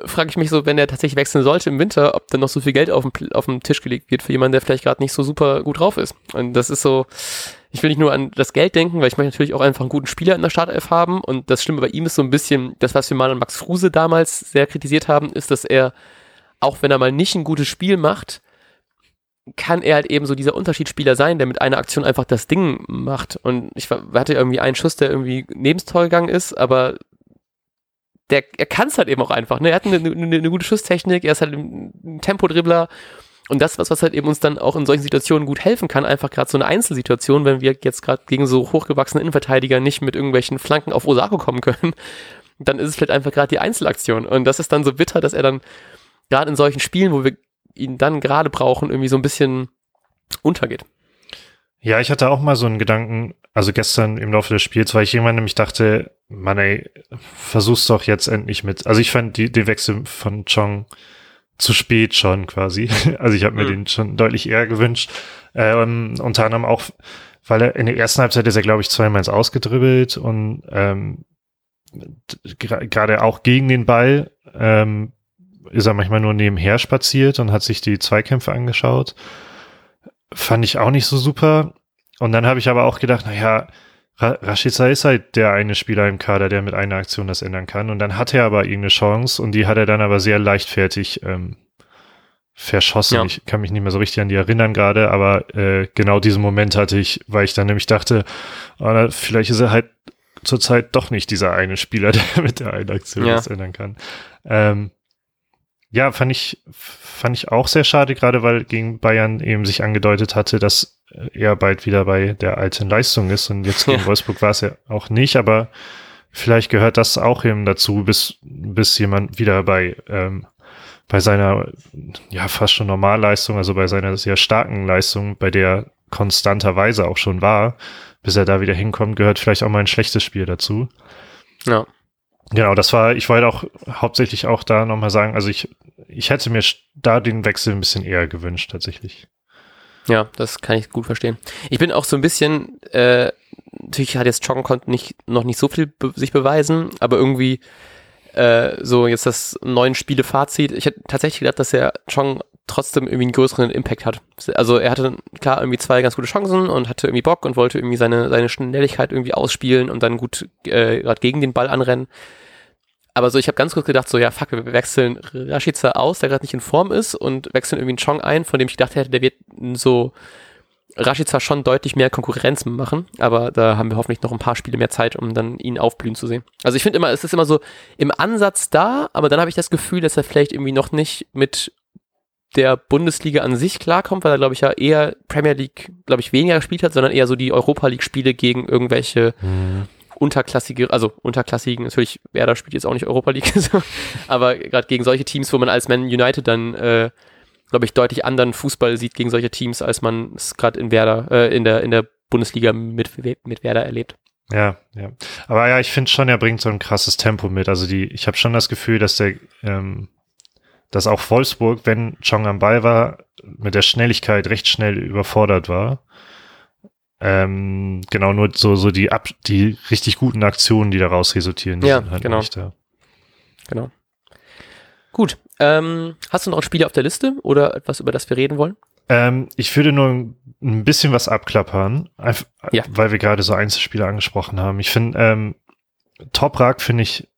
frage ich mich so, wenn er tatsächlich wechseln sollte im Winter, ob dann noch so viel Geld auf den, auf den Tisch gelegt wird für jemanden, der vielleicht gerade nicht so super gut drauf ist. Und das ist so, ich will nicht nur an das Geld denken, weil ich möchte natürlich auch einfach einen guten Spieler in der Startelf haben. Und das Schlimme bei ihm ist so ein bisschen, das, was wir mal an Max Kruse damals sehr kritisiert haben, ist, dass er, auch wenn er mal nicht ein gutes Spiel macht, kann er halt eben so dieser Unterschiedsspieler sein, der mit einer Aktion einfach das Ding macht. Und ich hatte irgendwie einen Schuss, der irgendwie neben gegangen ist, aber der, er kann es halt eben auch einfach. Ne? Er hat eine, eine, eine gute Schusstechnik, er ist halt ein Tempodribbler. Und das, was, was halt eben uns dann auch in solchen Situationen gut helfen kann, einfach gerade so eine Einzelsituation, wenn wir jetzt gerade gegen so hochgewachsene Innenverteidiger nicht mit irgendwelchen Flanken auf Osako kommen können, dann ist es vielleicht einfach gerade die Einzelaktion. Und das ist dann so bitter, dass er dann gerade in solchen Spielen, wo wir ihn dann gerade brauchen, irgendwie so ein bisschen untergeht. Ja, ich hatte auch mal so einen Gedanken, also gestern im Laufe des Spiels, weil ich irgendwann nämlich dachte, Mann ey, versuch's doch jetzt endlich mit. Also ich fand die, den Wechsel von Chong zu spät schon quasi. Also ich habe mir mhm. den schon deutlich eher gewünscht. Ähm, unter anderem auch, weil er in der ersten Halbzeit ist er, glaube ich, zweimal ins Ausgedribbelt und ähm, gerade auch gegen den Ball ähm, ist er manchmal nur nebenher spaziert und hat sich die Zweikämpfe angeschaut. Fand ich auch nicht so super. Und dann habe ich aber auch gedacht, naja, Rashica ist halt der eine Spieler im Kader, der mit einer Aktion das ändern kann. Und dann hat er aber irgendeine Chance und die hat er dann aber sehr leichtfertig ähm, verschossen. Ja. Ich kann mich nicht mehr so richtig an die erinnern gerade, aber äh, genau diesen Moment hatte ich, weil ich dann nämlich dachte, oh, vielleicht ist er halt zurzeit doch nicht dieser eine Spieler, der mit der einen Aktion ja. das ändern kann. Ähm, ja, fand ich, fand ich auch sehr schade, gerade weil gegen Bayern eben sich angedeutet hatte, dass er bald wieder bei der alten Leistung ist und jetzt gegen ja. Wolfsburg war es ja auch nicht, aber vielleicht gehört das auch eben dazu, bis, bis jemand wieder bei, ähm, bei seiner, ja, fast schon Normalleistung, also bei seiner sehr starken Leistung, bei der konstanterweise auch schon war, bis er da wieder hinkommt, gehört vielleicht auch mal ein schlechtes Spiel dazu. Ja. Genau, das war, ich wollte auch hauptsächlich auch da nochmal sagen, also ich, ich hätte mir da den Wechsel ein bisschen eher gewünscht, tatsächlich. Ja, das kann ich gut verstehen. Ich bin auch so ein bisschen, äh, natürlich hat jetzt Chong konnte nicht, noch nicht so viel be sich beweisen, aber irgendwie äh, so jetzt das neuen Spiele-Fazit. Ich hätte tatsächlich gedacht, dass er Chong trotzdem irgendwie einen größeren Impact hat. Also er hatte klar irgendwie zwei ganz gute Chancen und hatte irgendwie Bock und wollte irgendwie seine, seine Schnelligkeit irgendwie ausspielen und dann gut äh, gerade gegen den Ball anrennen. Aber so, ich habe ganz kurz gedacht, so, ja, fuck, wir wechseln Rashica aus, der gerade nicht in Form ist und wechseln irgendwie einen Chong ein, von dem ich gedacht hätte, der wird so Rashica schon deutlich mehr Konkurrenz machen, aber da haben wir hoffentlich noch ein paar Spiele mehr Zeit, um dann ihn aufblühen zu sehen. Also ich finde immer, es ist immer so im Ansatz da, aber dann habe ich das Gefühl, dass er vielleicht irgendwie noch nicht mit der Bundesliga an sich klarkommt, weil er, glaube ich, ja eher Premier League, glaube ich, weniger gespielt hat, sondern eher so die Europa League-Spiele gegen irgendwelche mhm. unterklassige, also unterklassigen, natürlich, Werder spielt jetzt auch nicht Europa League, aber gerade gegen solche Teams, wo man als Man United dann, äh, glaube ich, deutlich anderen Fußball sieht gegen solche Teams, als man es gerade in Werder, äh, in der, in der Bundesliga mit, mit Werder erlebt. Ja, ja. Aber ja, ich finde schon, er bringt so ein krasses Tempo mit. Also die, ich habe schon das Gefühl, dass der ähm, dass auch Wolfsburg, wenn Chong am Ball war, mit der Schnelligkeit recht schnell überfordert war. Ähm, genau, nur so, so die, ab, die richtig guten Aktionen, die daraus resultieren, die ja, sind halt genau. nicht da. Genau. Gut. Ähm, hast du noch ein Spiel auf der Liste oder etwas, über das wir reden wollen? Ähm, ich würde nur ein bisschen was abklappern, einfach, ja. weil wir gerade so Einzelspiele angesprochen haben. Ich finde, ähm, Toprak finde ich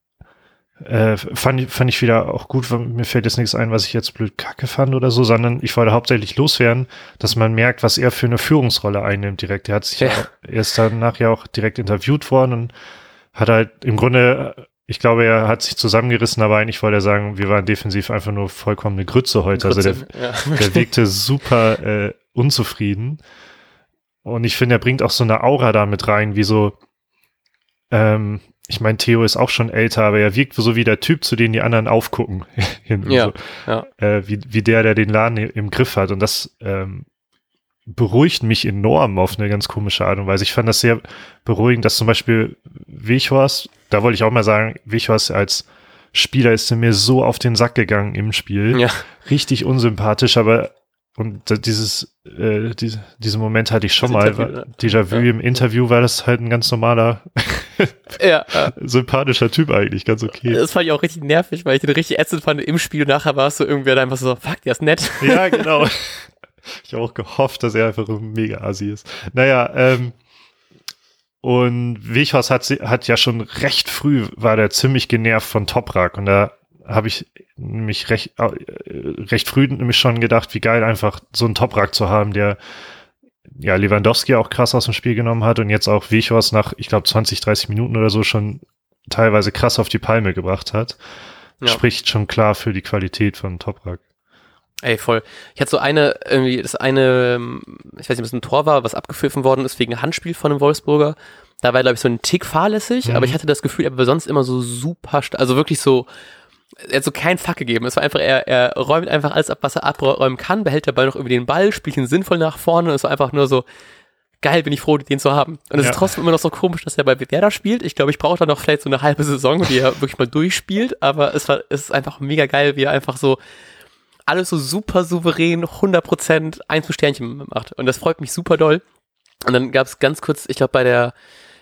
äh, fand, fand ich wieder auch gut, mir fällt jetzt nichts ein, was ich jetzt blöd kacke fand oder so, sondern ich wollte hauptsächlich loswerden, dass man merkt, was er für eine Führungsrolle einnimmt direkt. Er hat sich ja. ja er ist danach ja auch direkt interviewt worden und hat halt im Grunde, ich glaube, er hat sich zusammengerissen, aber eigentlich wollte er sagen, wir waren defensiv einfach nur vollkommen eine Grütze heute. Grütze, also der, ja. der wirkte super äh, unzufrieden. Und ich finde, er bringt auch so eine Aura da mit rein, wie so, ähm, ich meine, Theo ist auch schon älter, aber er wirkt so wie der Typ, zu dem die anderen aufgucken. ja, so. ja. Äh, wie, wie der, der den Laden im Griff hat. Und das ähm, beruhigt mich enorm auf eine ganz komische Art und Weise. Ich fand das sehr beruhigend, dass zum Beispiel Wichhorst, da wollte ich auch mal sagen, Wichhorst als Spieler ist mir so auf den Sack gegangen im Spiel. Ja. Richtig unsympathisch, aber und dieses, äh, diese, diesen Moment hatte ich schon das mal. Déjà-vu ja. im Interview war das halt ein ganz normaler, ja, sympathischer Typ eigentlich, ganz okay. Das fand ich auch richtig nervig, weil ich den richtig ätzend fand im Spiel. Und nachher war es so irgendwie dann einfach so, fuck, der ist nett. Ja, genau. ich habe auch gehofft, dass er einfach ein mega Asi ist. Naja, ähm, und Wichhaus hat, hat ja schon recht früh, war der ziemlich genervt von Toprak und da habe ich mich recht, äh, recht früh nämlich schon gedacht, wie geil einfach so einen Toprak zu haben, der ja Lewandowski auch krass aus dem Spiel genommen hat und jetzt auch Wichhorst nach, ich glaube, 20, 30 Minuten oder so schon teilweise krass auf die Palme gebracht hat. Ja. Spricht schon klar für die Qualität von Toprak. Ey, voll. Ich hatte so eine, irgendwie, das eine, ich weiß nicht, ob es ein Tor war, was abgepfiffen worden ist wegen Handspiel von einem Wolfsburger. Da war, glaube ich, so ein Tick fahrlässig, Mhm. aber ich hatte das Gefühl, er war sonst immer so super, also wirklich so, er hat so keinen Fuck gegeben. Es war einfach, er, er räumt einfach alles ab, was er abräumen kann, behält dabei noch irgendwie den Ball, spielt ihn sinnvoll nach vorne und es war einfach nur so, geil, bin ich froh, den zu haben. Und es Ja. ist trotzdem immer noch so komisch, dass er bei Werder spielt. Ich glaube, ich brauche da noch vielleicht so eine halbe Saison, die er wirklich mal durchspielt, aber es war, es ist einfach mega geil, wie er einfach so alles so super souverän, 100% ein zu Sternchen macht. Und das freut mich super doll. Und dann gab es ganz kurz, ich glaube, bei der,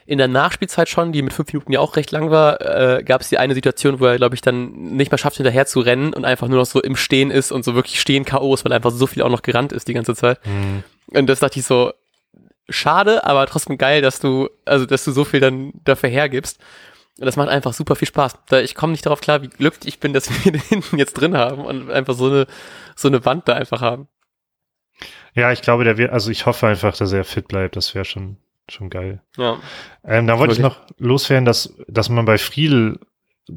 in der Nachspielzeit schon, die mit fünf Minuten ja auch recht lang war, äh, gab es die eine Situation, wo er, glaube ich, dann nicht mehr schafft, hinterher zu rennen und einfach nur noch so im Stehen ist und so wirklich stehen K.O. ist, weil einfach so viel auch noch gerannt ist die ganze Zeit. Mhm. Und das dachte ich so, schade, aber trotzdem geil, dass du, also dass du so viel dann dafür hergibst. Und das macht einfach super viel Spaß. Da ich komme nicht darauf klar, wie glücklich ich bin, dass wir den hinten jetzt drin haben und einfach so eine, so eine Wand da einfach haben. Ja, ich glaube, der wird, also ich hoffe einfach, dass er fit bleibt. Das wäre schon, schon geil. Ja. Ähm, da wollte ich noch loswerden, dass, dass man bei Friedel,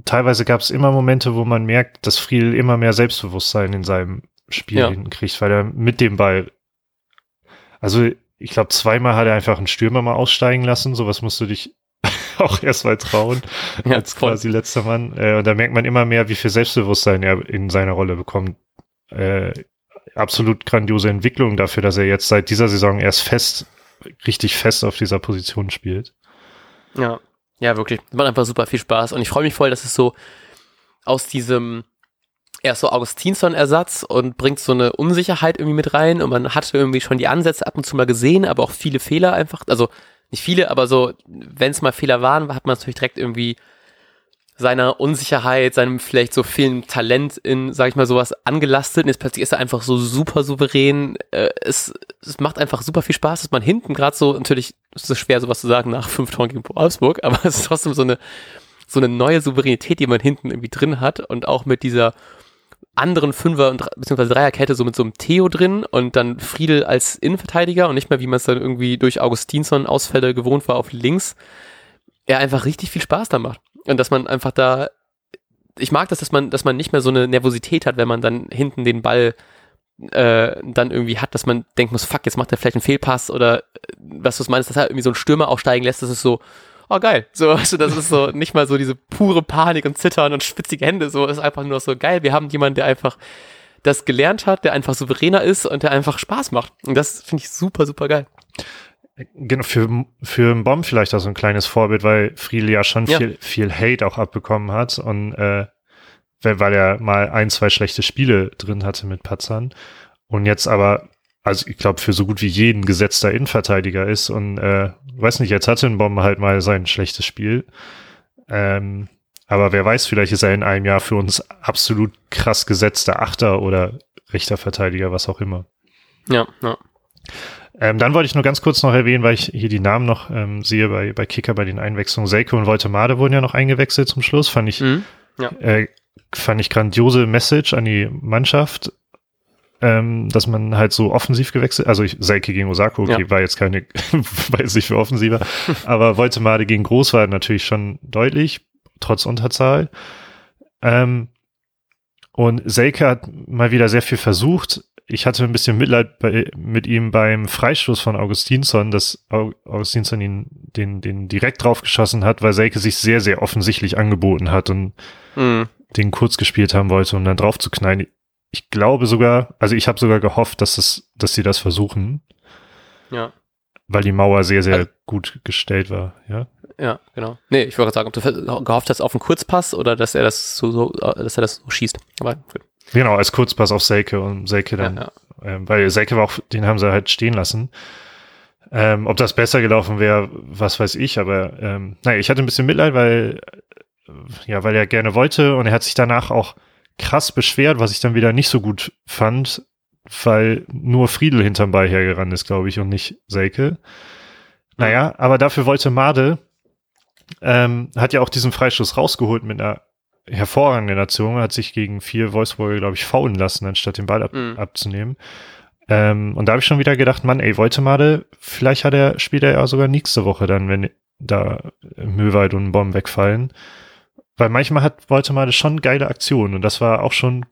teilweise gab es immer Momente, wo man merkt, dass Friedel immer mehr Selbstbewusstsein in seinem Spiel Ja. hinkriegt, weil er mit dem Ball, also ich glaube, zweimal hat er einfach einen Stürmer mal aussteigen lassen, sowas musst du dich auch erst mal trauen, Ja, als voll. quasi letzter Mann. Äh, und da merkt man immer mehr, wie viel Selbstbewusstsein er in seiner Rolle bekommt. Äh, absolut grandiose Entwicklung dafür, dass er jetzt seit dieser Saison erst fest, richtig fest auf dieser Position spielt. Ja, ja, wirklich. Macht einfach super viel Spaß. Und ich freue mich voll, dass es so aus diesem erst so Augustinsson-Ersatz und bringt so eine Unsicherheit irgendwie mit rein. Und man hatte irgendwie schon die Ansätze ab und zu mal gesehen, aber auch viele Fehler einfach. Also nicht viele, aber so, wenn es mal Fehler waren, hat man natürlich direkt irgendwie seiner Unsicherheit, seinem vielleicht so vielen Talent in, sag ich mal, sowas angelastet. Und jetzt plötzlich ist er einfach so super souverän. Äh, es, es macht einfach super viel Spaß, dass man hinten gerade so, natürlich ist es schwer, sowas zu sagen nach fünf Toren gegen Wolfsburg, aber es ist trotzdem so eine, so eine neue Souveränität, die man hinten irgendwie drin hat und auch mit dieser anderen Fünfer- und beziehungsweise Dreierkette so mit so einem Theo drin und dann Friedel als Innenverteidiger und nicht mehr, wie man es dann irgendwie durch Augustinsson Ausfälle gewohnt war auf links, er einfach richtig viel Spaß da macht. Und dass man einfach da, ich mag das, dass man, dass man nicht mehr so eine Nervosität hat, wenn man dann hinten den Ball äh, dann irgendwie hat, dass man denken muss, fuck, jetzt macht er vielleicht einen Fehlpass oder äh, was du meinst, dass er irgendwie so einen Stürmer aufsteigen lässt, das ist so, oh geil. So, du, das ist so nicht mal so diese pure Panik und Zittern und schwitzige Hände, so ist einfach nur so geil. Wir haben jemanden, der einfach das gelernt hat, der einfach souveräner ist und der einfach Spaß macht. Und das finde ich super, super geil. Genau, für, für einen Bomb vielleicht auch so ein kleines Vorbild, weil Friedel ja schon Ja. viel, viel Hate auch abbekommen hat und äh, weil, weil er mal ein, zwei schlechte Spiele drin hatte mit Patzern und jetzt aber, also ich glaube, für so gut wie jeden gesetzter Innenverteidiger ist und äh, weiß nicht, jetzt hatte ein Bomb halt mal sein schlechtes Spiel. Ähm, aber wer weiß, vielleicht ist er in einem Jahr für uns absolut krass gesetzter Achter oder rechter Verteidiger, was auch immer. Ja, ja. Ähm, dann wollte ich nur ganz kurz noch erwähnen, weil ich hier die Namen noch ähm, sehe bei, bei Kicker bei den Einwechslungen. Selke und Voltemade wurden ja noch eingewechselt zum Schluss. Fand ich, Mhm. äh, fand ich grandiose Message an die Mannschaft, ähm, dass man halt so offensiv gewechselt, also ich, Selke gegen Osako, okay, Ja. war jetzt keine, jetzt nicht für offensiver, aber Voltemade gegen Groß war natürlich schon deutlich, trotz Unterzahl. Ähm, und Selke hat mal wieder sehr viel versucht. Ich hatte ein bisschen Mitleid bei, mit ihm beim Freistoß von Augustinsson, dass Au- Augustinsson ihn den, den direkt draufgeschossen hat, weil Selke sich sehr, sehr offensichtlich angeboten hat und Mhm. den kurz gespielt haben wollte, um dann drauf zu knallen. Ich glaube sogar, also ich habe sogar gehofft, dass, das, dass sie das versuchen, Ja. weil die Mauer sehr, sehr Also- gut gestellt war. Ja, Ja, genau. Nee, ich wollte gerade sagen, ob du gehofft hast auf einen Kurzpass oder dass er das so, so dass er das so schießt. Aber gut. Genau, als Kurzpass auf Selke und Selke Ja, dann ja. Ähm, weil Selke war auch, den haben sie halt stehen lassen. Ähm, ob das besser gelaufen wäre, was weiß ich, aber ähm, naja, ich hatte ein bisschen Mitleid, weil äh, ja, weil er gerne wollte und er hat sich danach auch krass beschwert, was ich dann wieder nicht so gut fand, weil nur Friedel hinterm Ball hergerannt ist, glaube ich, und nicht Selke. Naja, aber dafür wollte Made, ähm, hat ja auch diesen Freistoß rausgeholt mit einer hervorragenden Aktion, hat sich gegen vier Wolfsburger, glaube ich, faulen lassen, anstatt den Ball ab, Mhm. abzunehmen. Ähm, und da habe ich schon wieder gedacht, Mann, ey, Woltemade, vielleicht hat er, spielt er ja sogar nächste Woche dann, wenn da Möwald und Bomben wegfallen. Weil manchmal hat Woltemade schon geile Aktionen und das war auch schon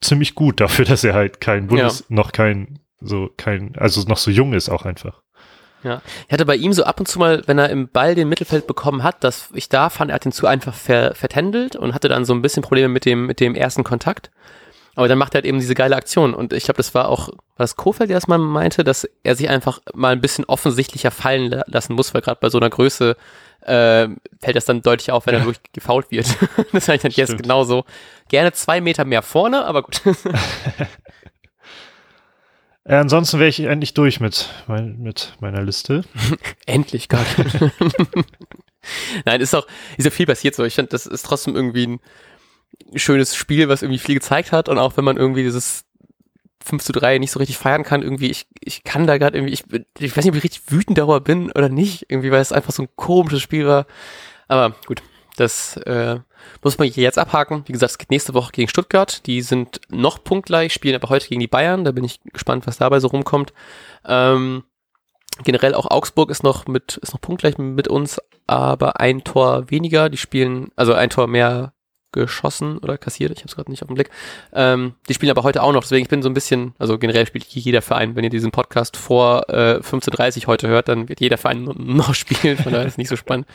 ziemlich gut dafür, dass er halt kein Bundes, noch kein, so kein, also noch so jung ist auch einfach. Ja, ich hatte bei ihm so ab und zu mal, wenn er im Ball den Mittelfeld bekommen hat, dass ich da fand, er hat den zu einfach ver vertändelt und hatte dann so ein bisschen Probleme mit dem, mit dem ersten Kontakt. Aber dann macht er halt eben diese geile Aktion. Und ich glaube, das war auch, war das Kofeld, der das mal meinte, dass er sich einfach mal ein bisschen offensichtlicher fallen la lassen muss, weil gerade bei so einer Größe äh, fällt das dann deutlich auf, wenn ja. er wirklich gefault wird. das habe ich dann jetzt genauso. Gerne zwei Meter mehr vorne, aber gut. Äh, ansonsten wäre ich endlich durch mit, mein, mit meiner Liste. endlich, Gott. Nein, ist auch, ist ja viel passiert so. Ich finde, das ist trotzdem irgendwie ein schönes Spiel, was irgendwie viel gezeigt hat. Und auch wenn man irgendwie dieses 5 zu 3 nicht so richtig feiern kann, irgendwie, ich, ich kann da gerade irgendwie, ich, ich weiß nicht, ob ich richtig wütend darüber bin oder nicht, irgendwie, weil es einfach so ein komisches Spiel war. Aber gut, das äh, muss man jetzt abhaken. Wie gesagt, es geht nächste Woche gegen Stuttgart. Die sind noch punktgleich, spielen aber heute gegen die Bayern. Da bin ich gespannt, was dabei so rumkommt. Ähm, generell auch Augsburg ist noch mit, ist noch punktgleich mit uns, aber ein Tor weniger. Die spielen, also ein Tor mehr geschossen oder kassiert, ich habe es gerade nicht auf den Blick. Ähm, die spielen aber heute auch noch, deswegen ich bin so ein bisschen, also generell spielt jeder Verein, wenn ihr diesen Podcast vor äh, 15.30 heute hört, dann wird jeder Verein noch spielen, von daher ist nicht so spannend.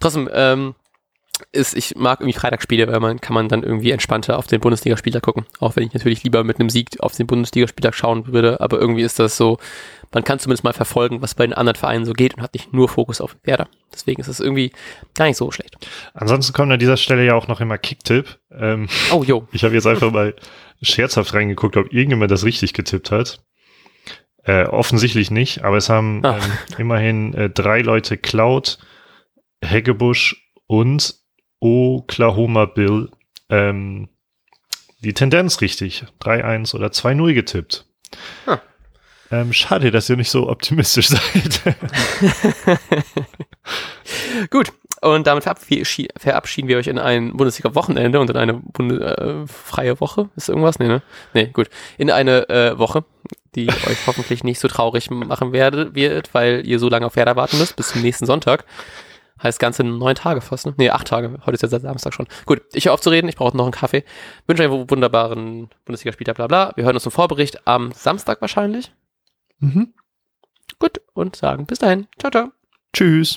Trotzdem, ähm, ist, ich mag irgendwie Freitagsspiele, weil man kann man dann irgendwie entspannter auf den Bundesligaspieltag gucken. Auch wenn ich natürlich lieber mit einem Sieg auf den Bundesligaspieltag schauen würde, aber irgendwie ist das so, man kann zumindest mal verfolgen, was bei den anderen Vereinen so geht und hat nicht nur Fokus auf Werder. Deswegen ist es irgendwie gar nicht so schlecht. Ansonsten kommt an dieser Stelle ja auch noch immer Kicktipp. Ähm, oh, jo. Ich habe jetzt einfach mal scherzhaft reingeguckt, ob irgendjemand das richtig getippt hat. Äh, offensichtlich nicht, aber es haben ah. ähm, immerhin äh, drei Leute Cloud, Heggebusch und Oklahoma Bill ähm, die Tendenz richtig. 3-1 oder 2-0 getippt. Ah. Ähm, schade, dass ihr nicht so optimistisch seid. Gut, und damit verabschieden wir euch in ein Bundesliga-Wochenende und in eine Bunde äh, freie Woche. Ist irgendwas? Nee, ne? Nee, gut. In eine äh, Woche, die euch hoffentlich nicht so traurig machen werde, wird, weil ihr so lange auf Werder warten müsst, bis zum nächsten Sonntag. Heißt ganze neun Tage fast, ne? Nee, acht Tage. Heute ist ja seit Samstag schon. Gut, ich höre auf zu reden. Ich brauche noch einen Kaffee. Wünsche euch einen wunderbaren Bundesligaspieltag, bla bla. Wir hören uns zum Vorbericht am Samstag wahrscheinlich. Mhm. Gut, und sagen bis dahin. Ciao, ciao. Tschüss.